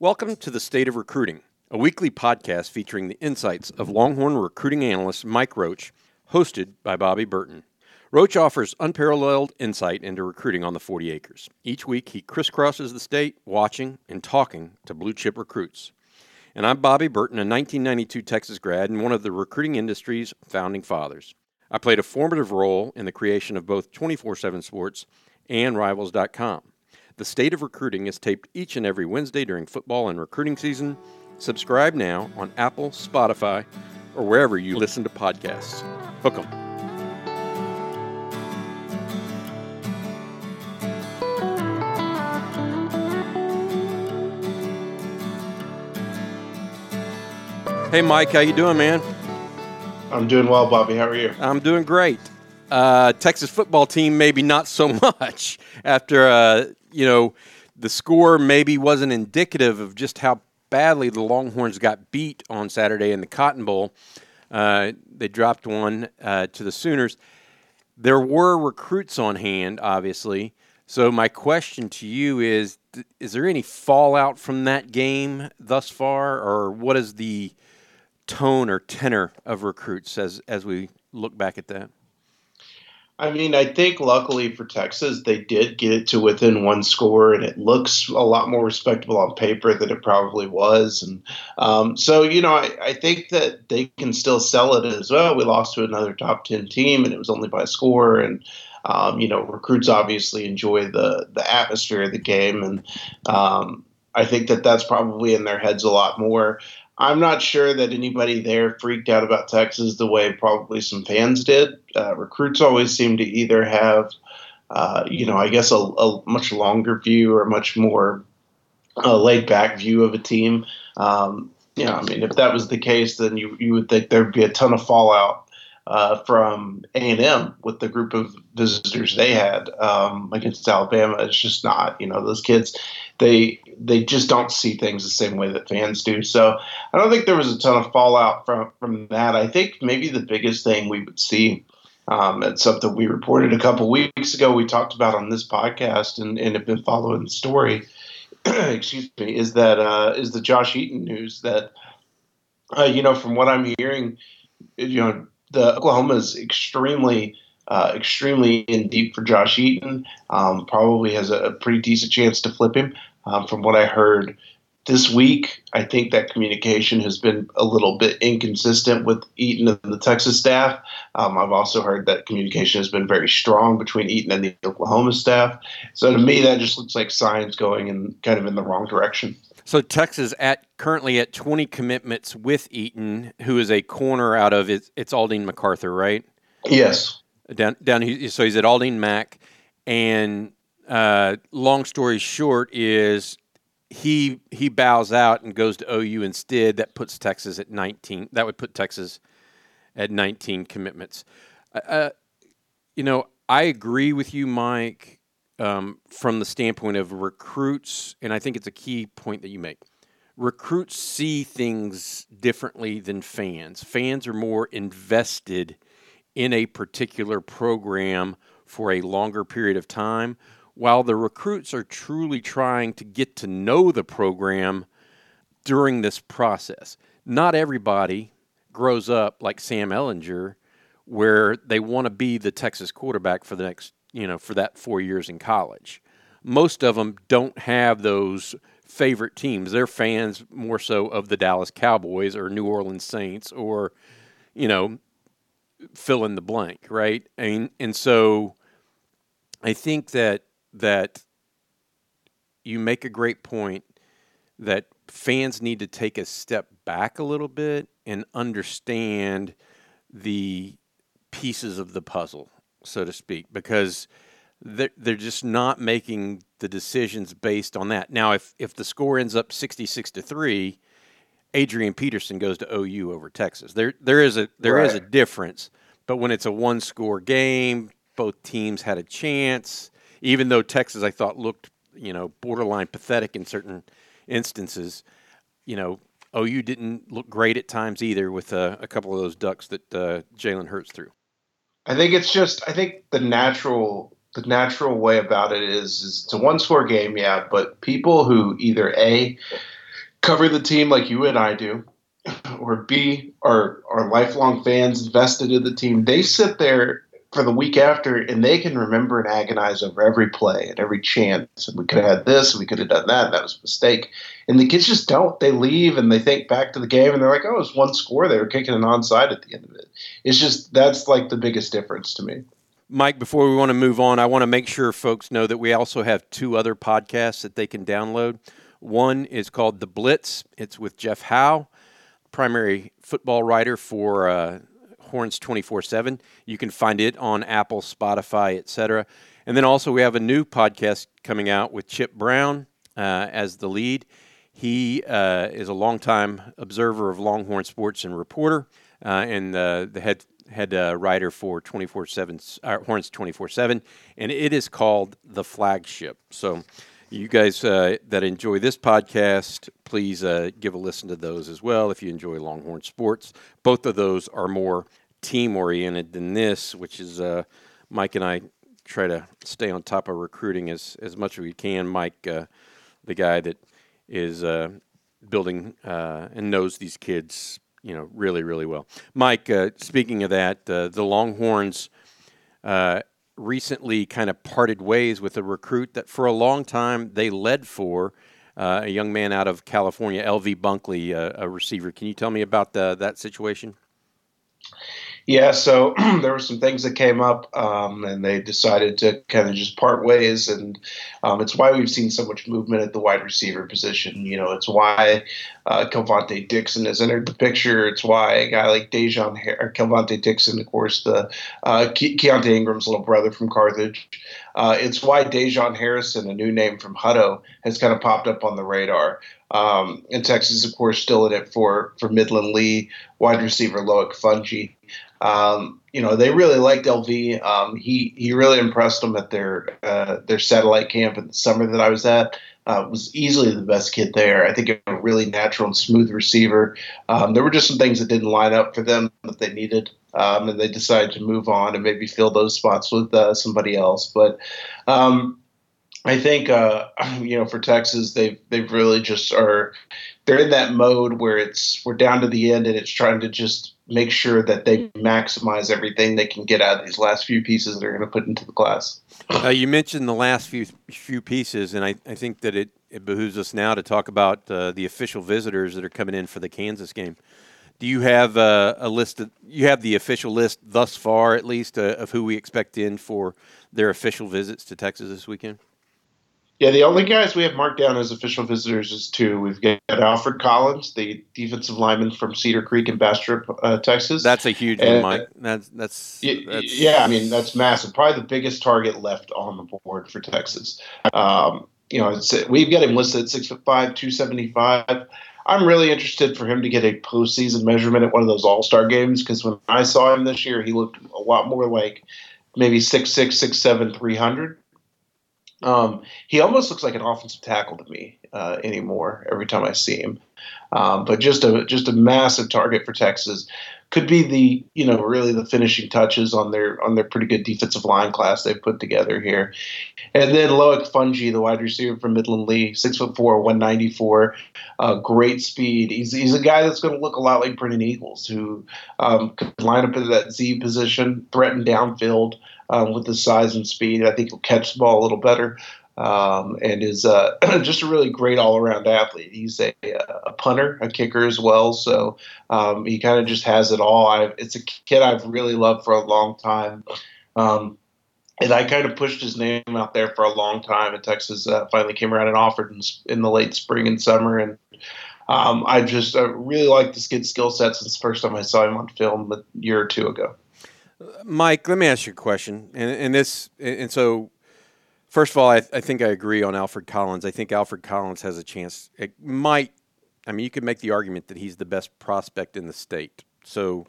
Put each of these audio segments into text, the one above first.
Welcome to the State of Recruiting, a weekly podcast featuring the insights of Longhorn recruiting analyst Mike Roach, hosted by Bobby Burton. Roach offers unparalleled insight into recruiting on the 40 acres. Each week, he crisscrosses the state, watching and talking to blue chip recruits. And I'm Bobby Burton, a 1992 Texas grad and one of the recruiting industry's founding fathers. I played a formative role in the creation of both 24 7 Sports and Rivals.com. The State of Recruiting is taped each and every Wednesday during football and recruiting season. Subscribe now on Apple, Spotify, or wherever you listen to podcasts. Hook 'em. Hey Mike, how you doing, man? I'm doing well, Bobby. How are you? I'm doing great. Uh, Texas football team, maybe not so much after uh, you know the score maybe wasn't indicative of just how badly the Longhorns got beat on Saturday in the Cotton Bowl. Uh, they dropped one uh, to the Sooners. There were recruits on hand, obviously. So my question to you is: Is there any fallout from that game thus far, or what is the tone or tenor of recruits as as we look back at that? I mean, I think luckily for Texas, they did get it to within one score, and it looks a lot more respectable on paper than it probably was. And um, so, you know, I, I, think that they can still sell it as well. We lost to another top 10 team, and it was only by a score. And, um, you know, recruits obviously enjoy the, the atmosphere of the game. And um, I think that that's probably in their heads a lot more. I'm not sure that anybody there freaked out about Texas the way probably some fans did. Uh, recruits always seem to either have, uh, you know, I guess a, a, much longer view or a much more uh, laid back view of a team. Um, you know, I mean, if that was the case, then you, you would think there'd be a ton of fallout uh, from A&M with the group of visitors they had um, against Alabama. It's just not, you know, those kids, they they just don't see things the same way that fans do. So I don't think there was a ton of fallout from from that. I think maybe the biggest thing we would see. Um, it's something we reported a couple weeks ago. We talked about on this podcast and, and have been following the story. excuse me. Is that uh, is the Josh Eaton news that uh, you know from what I'm hearing, you know the Oklahoma is extremely, uh, extremely in deep for Josh Eaton. Um, probably has a, a, pretty decent chance to flip him. Um, from what I heard this week, I think that communication has been a little bit inconsistent with Eaton and the Texas staff. Um, I've also heard that communication has been very strong between Eaton and the Oklahoma staff. So to me, that just looks like signs going in kind of in the wrong direction. So Texas at currently at 20 commitments with Eaton, who is a corner out of it's, it's Aldine MacArthur, right? Yes. Down down. So he's at Aldine Mac, and uh, long story short is he he bows out and goes to OU instead. That puts Texas at 19. That would put Texas at 19 commitments. Uh, uh you know, I agree with you, Mike um, from the standpoint of recruits, and I think it's a key point that you make. Recruits see things differently than fans. Fans are more invested in a particular program for a longer period of time, while the recruits are truly trying to get to know the program during this process. Not everybody grows up like Sam Ehlinger where they want to be the Texas quarterback for the next you know, for that four years in college. Most of them don't have those favorite teams. They're fans more so of the Dallas Cowboys or New Orleans Saints or, you know, fill in the blank, right? And and so I think that that you make a great point that fans need to take a step back a little bit and understand the pieces of the puzzle, so to speak, because they're, they're just not making the decisions based on that. Now, if, if the score ends up 66 to 3, Adrian Peterson goes to OU over Texas. There there is a there right. is a difference, but when it's a one score game, both teams had a chance. Even though Texas I thought looked, you know, borderline pathetic in certain instances, you know, OU didn't look great at times either with uh, a couple of those ducks that uh, Jalen Hurts threw. I think it's just I think the natural the natural way about it is, is it's a one score game, yeah, but people who either a cover the team like you and I do, or B are are lifelong fans invested in the team, they sit there for the week after and they can remember and agonize over every play and every chance. And we could have had this, and we could have done that. And that was a mistake. And the kids just don't. They leave and they think back to the game and they're like, oh, it was one score. They were kicking an onside at the end of it. It's just that's like the biggest difference to me. Mike, before we want to move on, I want to make sure folks know that we also have two other podcasts that they can download. One is called The Blitz. It's with Jeff Howe, primary football writer for uh, Horns 24 7. You can find it on Apple, Spotify, etc. And then also, we have a new podcast coming out with Chip Brown uh, as the lead. He uh, is a longtime observer of Longhorn sports and reporter, uh, and the head head uh, writer for 24 7 uh, Horns 24 7, and it is called The Flagship. So you guys uh, that enjoy this podcast, please uh, give a listen to those as well if you enjoy Longhorn sports. Both of those are more team oriented than this, which is uh, Mike and I try to stay on top of recruiting as, as much as we can. Mike, uh, the guy that is uh, building uh, and knows these kids, you know, really, really well. Mike, speaking of that, the Longhorns recently kind of parted ways with a recruit that for a long time they led for. Uh, a young man out of California, L.V. Bunkley, uh, a receiver. Can you tell me about the, that situation? Yeah, so there were some things that came up, um, and they decided to kind of just part ways, and um, it's why we've seen so much movement at the wide receiver position. You know, it's why uh, Kelvontay Dixon has entered the picture. It's why a guy like Dejon or Kelvontay Dixon, of course, the uh, Ke- Keaontay Ingram's little brother from Carthage. Uh, it's why Dejon Harrison, a new name from Hutto, has kind of popped up on the radar. Um, and Texas, of course, still in it for for Midland Lee, wide receiver Loic Fouonji. Um, you know, they really liked LV. Um, he he really impressed them at their uh, their satellite camp in the summer that I was at. Uh, was easily the best kid there. I think a really natural and smooth receiver. Um, there were just some things that didn't line up for them that they needed, um, and they decided to move on and maybe fill those spots with uh, somebody else. But um, I think uh, you know for Texas, they've they've really just are they're in that mode where it's we're down to the end and it's trying to just make sure that they maximize everything they can get out of these last few pieces they're going to put into the class. Uh, you mentioned the last few few pieces, and I, I think that it, it behooves us now to talk about uh, the official visitors that are coming in for the Kansas game. Do you have uh, a list? Of, you have the official list thus far, at least, uh, of who we expect in for their official visits to Texas this weekend? Yeah, the only guys we have marked down as official visitors is two. We've got Alfred Collins, the defensive lineman from Cedar Creek in Bastrop, uh, Texas. That's a huge and, one, Mike. That's, that's, that's yeah. I mean that's massive. Probably the biggest target left on the board for Texas. Um, you know, we've got him listed at six foot five, two seventy five. I'm really interested for him to get a postseason measurement at one of those All Star games because when I saw him this year, he looked a lot more like maybe six six, six seven, three hundred um, he almost looks like an offensive tackle to me uh, anymore every time I see him. Um, but just a just a massive target for Texas could be the you know really the finishing touches on their on their pretty good defensive line class they've put together here. And then Loic Fouonji, the wide receiver from Midland Lee, six foot four, one ninety four, uh, great speed. He's he's a guy that's going to look a lot like Brennan Eagles, who um, could line up in that Z position, threaten downfield um, with the size and speed. I think he'll catch the ball a little better. Um, and is uh, just a really great all-around athlete. He's a, a punter, a kicker as well, so um, he kind of just has it all. I've, it's a kid I've really loved for a long time. Um, and I kind of pushed his name out there for a long time. And Texas uh, finally came around and offered in, in, the late spring and summer. And um, I just really like this kid's skill set since the first time I saw him on film a year or two ago. Mike, let me ask you a question. And, and this, and so, first of all, I, I think I agree on Alfred Collins. I think Alfred Collins has a chance. It might. I mean, you could make the argument that he's the best prospect in the state. So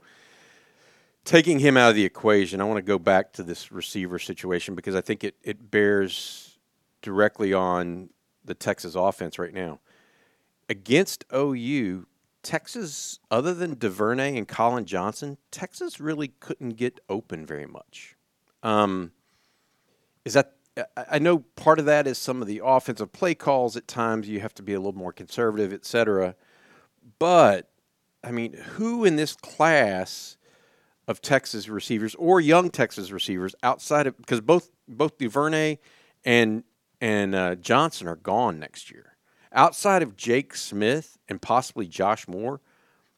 taking him out of the equation, I want to go back to this receiver situation because I think it, it bears directly on the Texas offense right now. Against OU, Texas, other than DuVernay and Collin Johnson, Texas really couldn't get open very much. Um, is that I know part of that is some of the offensive play calls at times you have to be a little more conservative, et cetera. But I mean, who in this class of Texas receivers or young Texas receivers outside of because both both DuVernay and and uh, Johnson are gone next year. Outside of Jake Smith and possibly Josh Moore,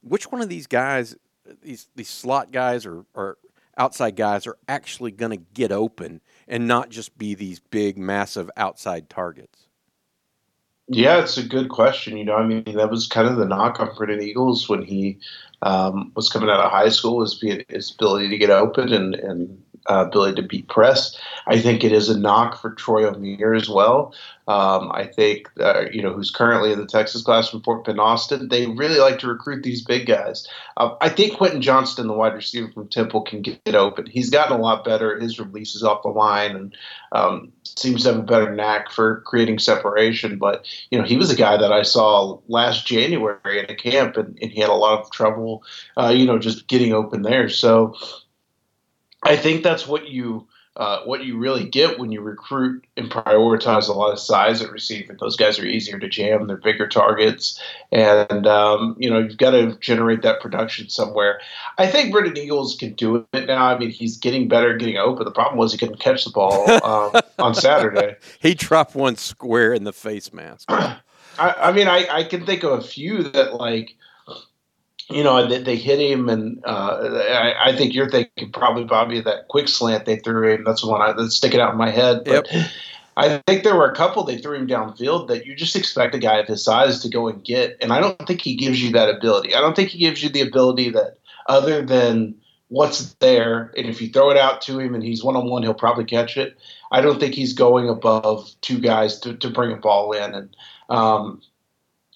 which one of these guys, these these slot guys or, or outside guys, are actually going to get open and not just be these big, massive outside targets? Yeah, it's a good question. You know, I mean, that was kind of the knock on Brennan Eagles when he um, was coming out of high school was his ability to get open and, and uh, ability to beat press. I think it is a knock for Troy Omeire as well. Um, I think, uh, you know, who's currently in the Texas class from Fort Bend Austin, they really like to recruit these big guys. Uh, I think Quentin Johnston, the wide receiver from Temple, can get open. He's gotten a lot better. His releases off the line and um, seems to have a better knack for creating separation. But, you know, he was a guy that I saw last January at a camp and, and he had a lot of trouble, uh, you know, just getting open there. So, I think that's what you uh, what you really get when you recruit and prioritize a lot of size at receiver. Those guys are easier to jam; they're bigger targets, and um, you know you've got to generate that production somewhere. I think Brennan Eagles can do it now. I mean, he's getting better, getting open. The problem was he couldn't catch the ball um, on Saturday. he dropped one square in the face mask. I, I mean, I, I can think of a few that like you know, they, they hit him, and uh, I, I, think you're thinking probably Bobby that quick slant they threw him. That's the one I, that's sticking out in my head. But yep. I think there were a couple they threw him downfield that you just expect a guy of his size to go and get, and I don't think he gives you that ability. I don't think he gives you the ability that other than what's there, and if you throw it out to him and he's one on one, he'll probably catch it. I don't think he's going above two guys to, to bring a ball in, and um,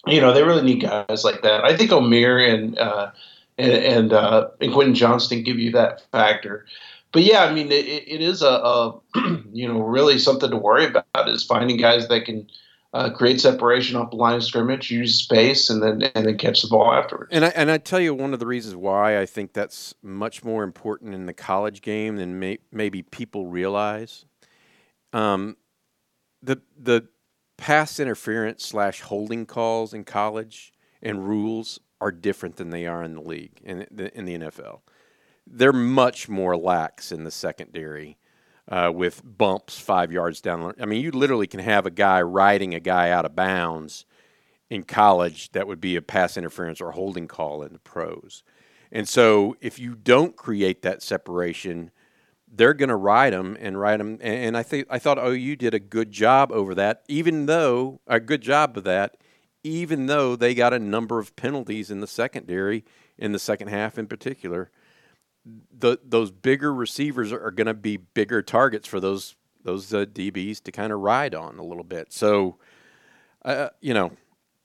you know, they really need guys like that. I think Omeire and uh, and and, uh, and Quentin Johnston give you that factor. But yeah, I mean, it, it is a, a you know really something to worry about is finding guys that can uh, create separation off the line of scrimmage, use space, and then and then catch the ball afterwards. And I and I tell you one of the reasons why I think that's much more important in the college game than may, maybe people realize. Um, the the pass interference slash holding calls in college and rules are different than they are in the league in the, in the NFL. They're much more lax in the secondary uh, with bumps five yards down. I mean, you literally can have a guy riding a guy out of bounds in college that would be a pass interference or holding call in the pros. And so if you don't create that separation – they're going to ride them and ride them. And I think I thought OU did a good job over that, even though a good job of that, even though they got a number of penalties in the secondary in the second half in particular. The, those bigger receivers are, going to be bigger targets for those those uh, DBs to kind of ride on a little bit. So, uh, you know,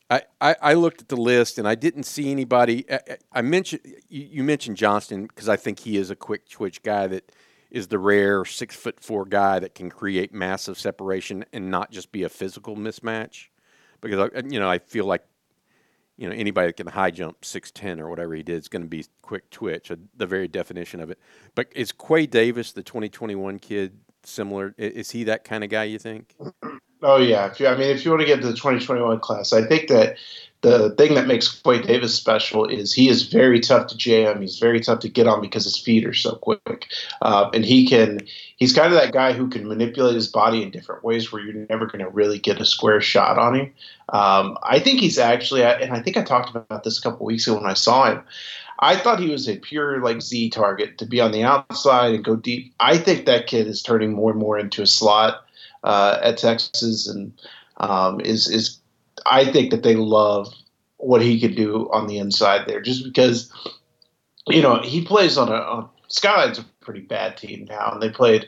I, I, looked at the list and I didn't see anybody. I, I mentioned you, you mentioned Johnston because I think he is a quick twitch guy that is the rare six foot four guy that can create massive separation and not just be a physical mismatch. Because you know, I feel like you know anybody that can high jump six ten or whatever he did is going to be quick twitch, uh, the very definition of it. But is Quay Davis, the twenty twenty one kid, similar? Is he that kind of guy? You think? Oh yeah. If you, I mean, if you want to get to the twenty twenty one class, I think that the thing that makes Quay Davis special is he is very tough to jam. He's very tough to get on because his feet are so quick, uh, and he can. He's kind of that guy who can manipulate his body in different ways where you're never going to really get a square shot on him. Um, I think he's actually, and I think I talked about this a couple weeks ago when I saw him. I thought he was a pure like Z target to be on the outside and go deep. I think that kid is turning more and more into a slot uh, at Texas, and um, is is I think that they love what he could do on the inside there, just because you know he plays on a on, Skyline's a pretty bad team now, and they played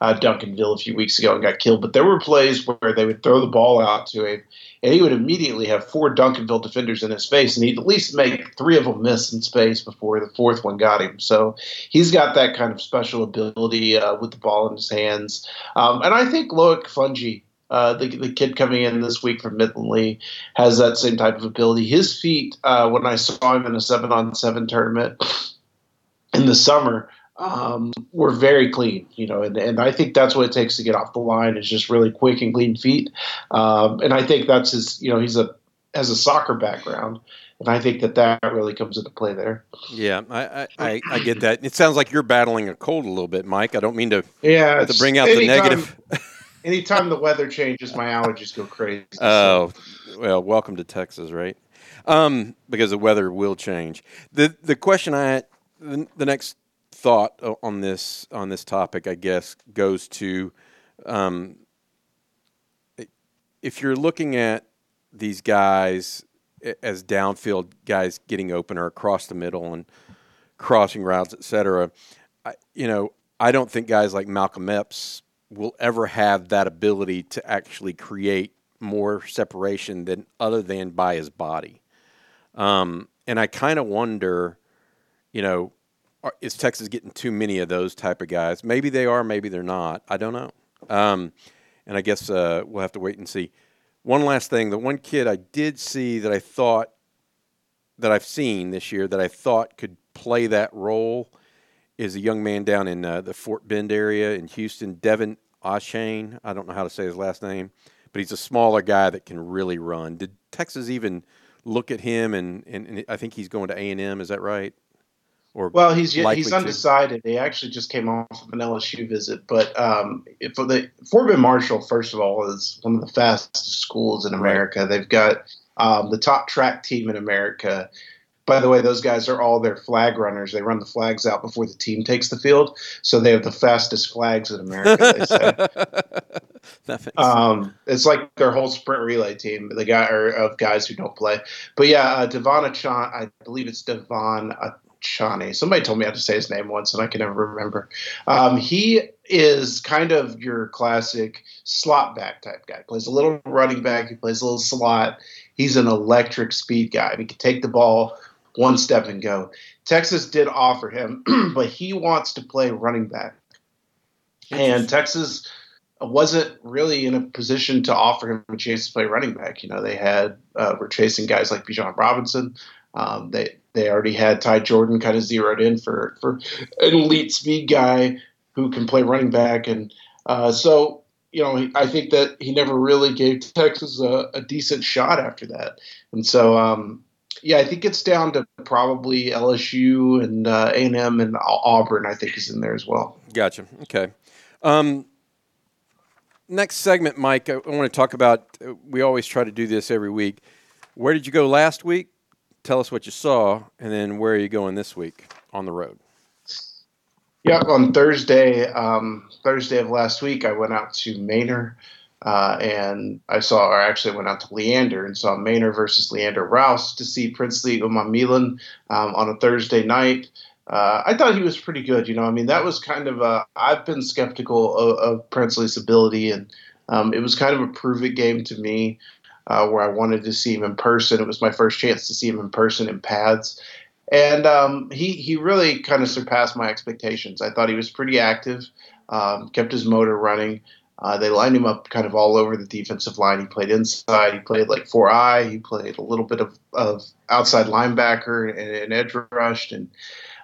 uh, Duncanville a few weeks ago and got killed. But there were plays where they would throw the ball out to him, and he would immediately have four Duncanville defenders in his face, and he'd at least make three of them miss in space before the fourth one got him. So he's got that kind of special ability uh, with the ball in his hands. Um, and I think Loic Fouonji uh, the, the kid coming in this week from Midland has that same type of ability. His feet, uh, when I saw him in a seven on seven tournament in the summer, um, were very clean, you know, and, and I think that's what it takes to get off the line is just really quick and clean feet. Um, and I think that's his, you know, he's a has a soccer background, and I think that that really comes into play there. Yeah, I I, I get that. It sounds like you're battling a cold a little bit, Mike. I don't mean to yeah to bring out the negative. anytime the weather changes, my allergies go crazy. Oh, so. well, welcome to Texas, right? Um, because the weather will change. the The question I the, the next thought on this on this topic, I guess, goes to um, if you're looking at these guys as downfield guys getting open or across the middle and crossing routes, et cetera. I, you know, I don't think guys like Malcolm Epps will ever have that ability to actually create more separation than other than by his body. Um, and I kind of wonder, you know, is Texas getting too many of those type of guys? Maybe they are, maybe they're not. I don't know. Um, and I guess uh, we'll have to wait and see. One last thing: the one kid I did see that I thought that I've seen this year that I thought could play that role is a young man down in uh, the Fort Bend area in Houston, Devin Achane. I don't know how to say his last name, but he's a smaller guy that can really run. Did Texas even look at him? And, and, and I think he's going to A and M. Is that right? Or well, he's he's undecided. To? He actually just came off of an LSU visit, but um, for the Fort Bend Marshall, first of all, is one of the fastest schools in America. Right. They've got um, the top track team in America. By the way, those guys are all their flag runners. They run the flags out before the team takes the field, so they have the fastest flags in America. They say. um, it's like their whole sprint relay team. The guy or of guys who don't play, but yeah, uh, Devon Achan, I believe it's Devon Chani. Somebody told me how to say his name once, and I can never remember. Um, he is kind of your classic slot back type guy. Plays a little running back. He plays a little slot. He's an electric speed guy. He can take the ball one step and go. Texas did offer him, but he wants to play running back, and Texas wasn't really in a position to offer him a chance to play running back. You know, they had uh, were chasing guys like Bijan Robinson. Um, they they already had Ty Jordan kind of zeroed in for for an elite speed guy who can play running back, and uh, so you know I think that he never really gave Texas a, a decent shot after that, and so um, yeah, I think it's down to probably LSU and uh, A and M and Auburn. I think is in there as well. Gotcha. Okay. Um, next segment, Mike. I want to talk about. We always try to do this every week. Where did you go last week? Tell us what you saw, and then where are you going this week on the road? Yeah, on Thursday, um, Thursday of last week, I went out to Manor, uh, and I saw, or actually went out to Leander and saw Manor versus Leander Rouse to see Princely Umanmielen um, on a Thursday night. Uh, I thought he was pretty good. You know, I mean, that was kind of a. I've been skeptical of, of Princely's ability, and um, it was kind of a prove it game to me uh, where I wanted to see him in person. It was my first chance to see him in person in pads, and um, he he really kind of surpassed my expectations. I thought he was pretty active, um, kept his motor running. Uh, they lined him up kind of all over the defensive line. He played inside. He played like four eye. He played a little bit of, of outside linebacker and, and edge rushed, and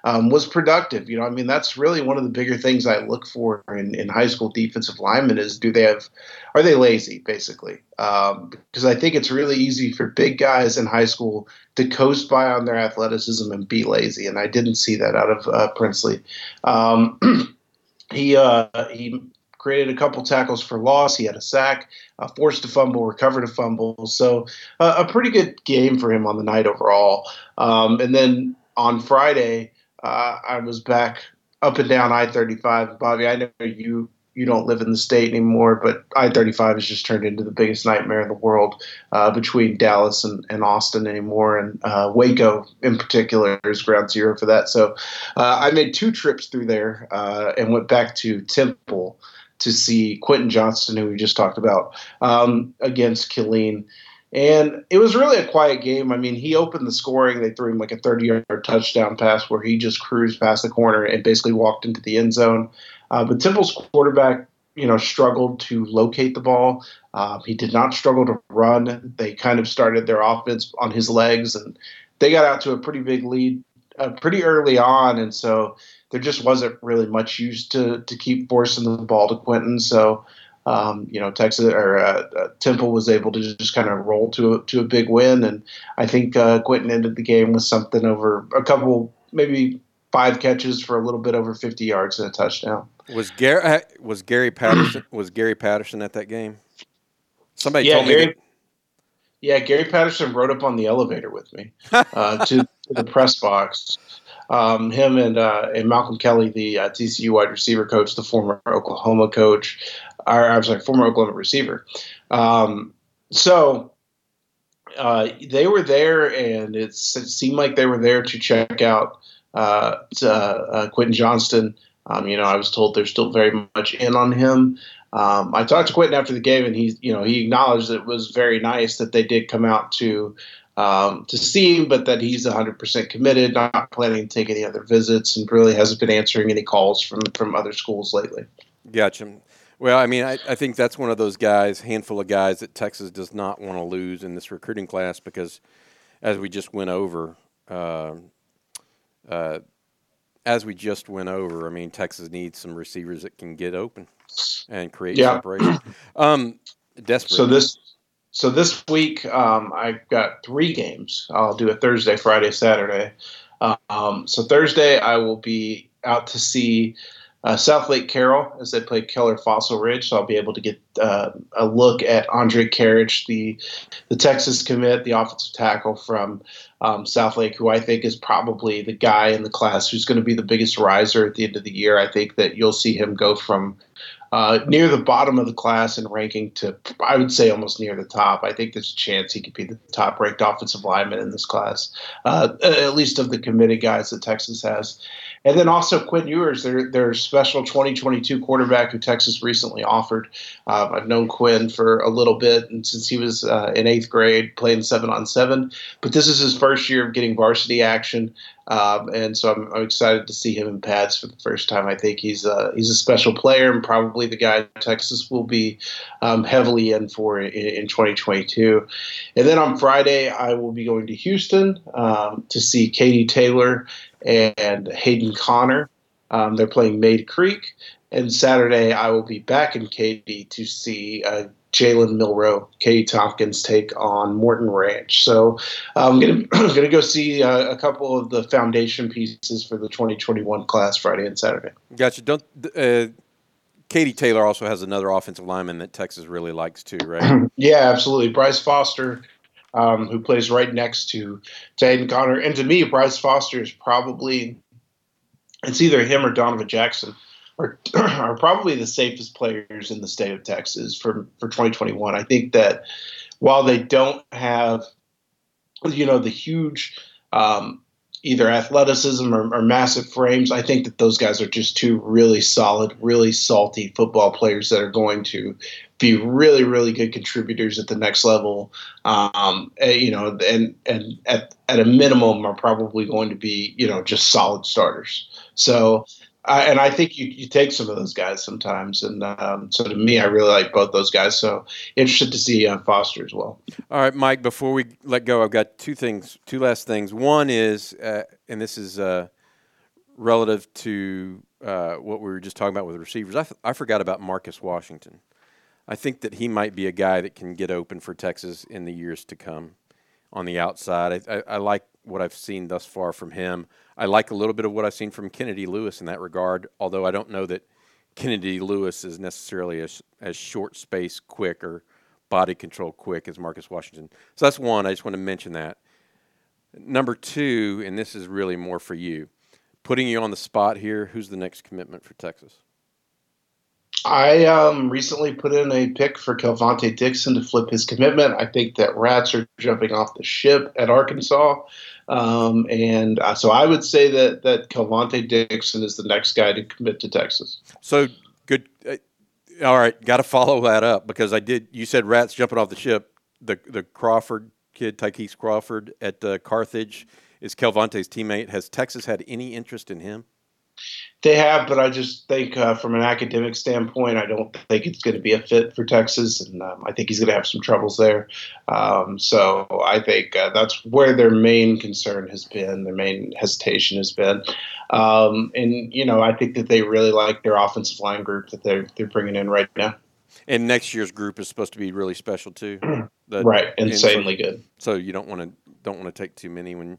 um, was productive. You know, I mean, that's really one of the bigger things I look for in, in high school defensive linemen is do they have, are they lazy, basically? Um, because I think it's really easy for big guys in high school to coast by on their athleticism and be lazy, and I didn't see that out of uh, Princely. Um, he uh, he created a couple tackles for loss. He had a sack, uh, forced a fumble, recovered a fumble. So uh, a pretty good game for him on the night overall. Um, and then on Friday, uh, I was back up and down I 35. Bobby, I know you you don't live in the state anymore, but I 35 has just turned into the biggest nightmare in the world uh, between Dallas and, and Austin anymore. And uh, Waco, in particular, is ground zero for that. So uh, I made two trips through there uh, and went back to Temple to see Quentin Johnston, who we just talked about, um, against Killeen. And it was really a quiet game. I mean, he opened the scoring. They threw him like a 30 yard touchdown pass where he just cruised past the corner and basically walked into the end zone. Uh, but Temple's quarterback, you know, struggled to locate the ball. Uh, he did not struggle to run. They kind of started their offense on his legs, and they got out to a pretty big lead uh, pretty early on. And so there just wasn't really much use to to keep forcing the ball to Quentin. So. Um, you know, Texas or uh, uh, Temple was able to just kind of roll to a, to a big win, and I think uh, Quentin ended the game with something over a couple, maybe five catches for a little bit over 50 yards and a touchdown. Was Gary uh, was Gary Patterson was Gary Patterson at that game? Somebody yeah, told Gary, me. That, yeah, Gary Patterson rode up on the elevator with me uh, to, to, the press box. Um, him and uh, and Malcolm Kelly, the uh, TCU wide receiver coach, the former Oklahoma coach, or I'm sorry, former Oklahoma receiver. Um, so uh, they were there, and it seemed like they were there to check out uh, uh, Quentin Johnston. Um, you know, I was told they're still very much in on him. Um, I talked to Quentin after the game, and he, you know, he acknowledged that it was very nice that they did come out to um, to see him, but that he's 100% committed, not planning to take any other visits, and really hasn't been answering any calls from from other schools lately. Gotcha. Well, I mean, I, I think that's one of those guys, handful of guys that Texas does not want to lose in this recruiting class because, as we just went over, uh, uh, as we just went over, I mean, Texas needs some receivers that can get open and create yeah. separation. Um, desperate. So this, so this week, um, I've got three games. I'll do a Thursday, Friday, Saturday. Um, so Thursday, I will be out to see uh, Southlake Carroll as they play Keller Fossil Ridge. So I'll be able to get uh, a look at Andrej Karic, the the Texas commit, the offensive tackle from um, South Lake, who I think is probably the guy in the class who's going to be the biggest riser at the end of the year. I think that you'll see him go from uh, near the bottom of the class in ranking to, I would say, almost near the top. I think there's a chance he could be the top ranked offensive lineman in this class, uh, at least of the committed guys that Texas has. And then also Quinn Ewers, their, their special 2022 quarterback who Texas recently offered. Uh, I've known Quinn for a little bit, and since he was uh, in eighth grade, playing seven on seven. But this is his first year of getting varsity action. Um, and so I'm, I'm, excited to see him in pads for the first time. I think he's a, he's a special player and probably the guy Texas will be um, heavily in for in, in, 2022. And then on Friday, I will be going to Houston um, to see Katy Taylor and Hayden Conner. Um, they're playing Mayde Creek. And Saturday, I will be back in Katy to see uh, Jalen Milroe, Katy Tompkins take on Morton Ranch. So I'm gonna gonna go see uh, a couple of the foundation pieces for the 2021 class Friday and Saturday. Gotcha. Don't uh, Katy Taylor also has another offensive lineman that Texas really likes too, right? yeah, absolutely. Bryce Foster. Um, who plays right next to Hayden Conner. And to me, Bryce Foster is probably it's either him or Donovan Jackson are, are probably the safest players in the state of Texas for, for 2021. I think that while they don't have, you know, the huge um, either athleticism or, or, massive frames, I think that those guys are just two really solid, really salty football players that are going to be really, really good contributors at the next level. Um, eh, you know, and and at at a minimum are probably going to be you know just solid starters. So and I think you, you take some of those guys sometimes. And um, so to me, I really like both those guys. So interested to see uh, Foster as well. All right, Mike, before we let go, I've got two things, two last things. One is, uh, and this is uh, relative to uh, what we were just talking about with the receivers. I, f- I forgot about Marcus Washington. I think that he might be a guy that can get open for Texas in the years to come on the outside. I, I, I like what I've seen thus far from him. I like a little bit of what I've seen from Kennedy Lewis in that regard, although I don't know that Kennedy Lewis is necessarily as, as short space quick or body control quick as Marcus Washington. So that's one. I just want to mention that. Number two, and this is really more for you, putting you on the spot here. Who's the next commitment for Texas? I um, recently put in a pick for Kelvontay Dixon to flip his commitment. I think that rats are jumping off the ship at Arkansas. Um, and uh, so I would say that that Kelvontay Dixon is the next guy to commit to Texas. So good. Uh, all right, got to follow that up because I did. You said rats jumping off the ship. The the Crawford kid, Ty'Kieast Crawford at uh, Carthage, is Kelvontay's teammate. Has Texas had any interest in him? They have, but I just think uh, from an academic standpoint, I don't think it's going to be a fit for Texas, and um, I think he's going to have some troubles there. Um, so I think uh, that's where their main concern has been, their main hesitation has been. Um, and you know, I think that they really like their offensive line group that they're they're bringing in right now. And next year's group is supposed to be really special too. The, right, insanely so, good. So you don't want to don't want to take too many when,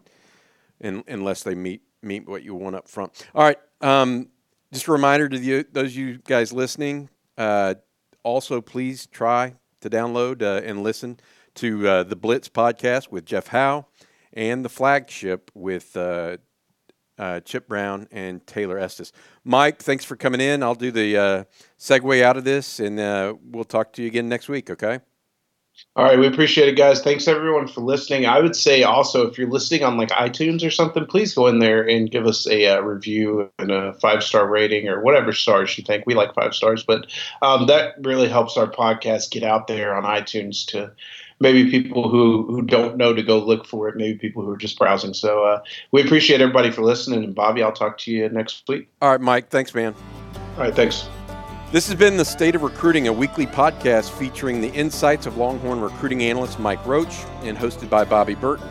in, unless they meet meet what you want up front. All right. Um, just a reminder to you, those of you guys listening. Uh, also, please try to download uh, and listen to uh, the Blitz podcast with Jeff Howe and the flagship with uh, uh, Chip Brown and Taylor Estes. Mike, thanks for coming in. I'll do the uh, segue out of this, and we'll talk to you again next week. Okay. All right, we appreciate it, guys. Thanks everyone for listening. I would say also, if you're listening on like iTunes or something, please go in there and give us a uh, review and a five star rating or whatever stars you think. We like five stars, but um, that really helps our podcast get out there on iTunes to maybe people who who don't know to go look for it. Maybe people who are just browsing. So uh, we appreciate everybody for listening. And Bobby, I'll talk to you next week. All right, Mike. Thanks, man. All right, thanks. This has been the State of Recruiting, a weekly podcast featuring the insights of Longhorn recruiting analyst Mike Roach and hosted by Bobby Burton.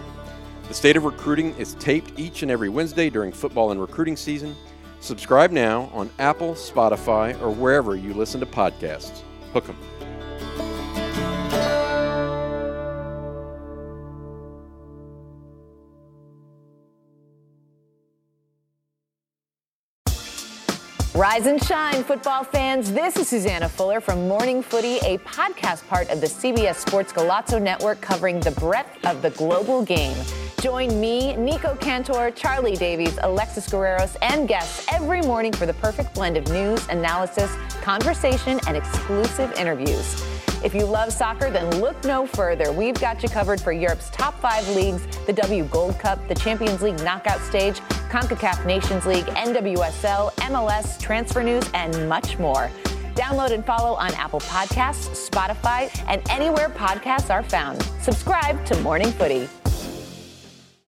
The State of Recruiting is taped each and every Wednesday during football and recruiting season. Subscribe now on Apple, Spotify, or wherever you listen to podcasts. Hook 'em. Rise and shine, football fans. This is Susanna Fuller from Morning Footy, a podcast part of the CBS Sports Golazo Network covering the breadth of the global game. Join me, Nico Cantor, Charlie Davies, Alexis Guerreros, and guests every morning for the perfect blend of news, analysis, conversation, and exclusive interviews. If you love soccer, then look no further. We've got you covered for Europe's top five leagues, the W Gold Cup, the Champions League knockout stage, CONCACAF Nations League, NWSL, MLS, transfer news, and much more. Download and follow on Apple Podcasts, Spotify, and anywhere podcasts are found. Subscribe to Morning Footy.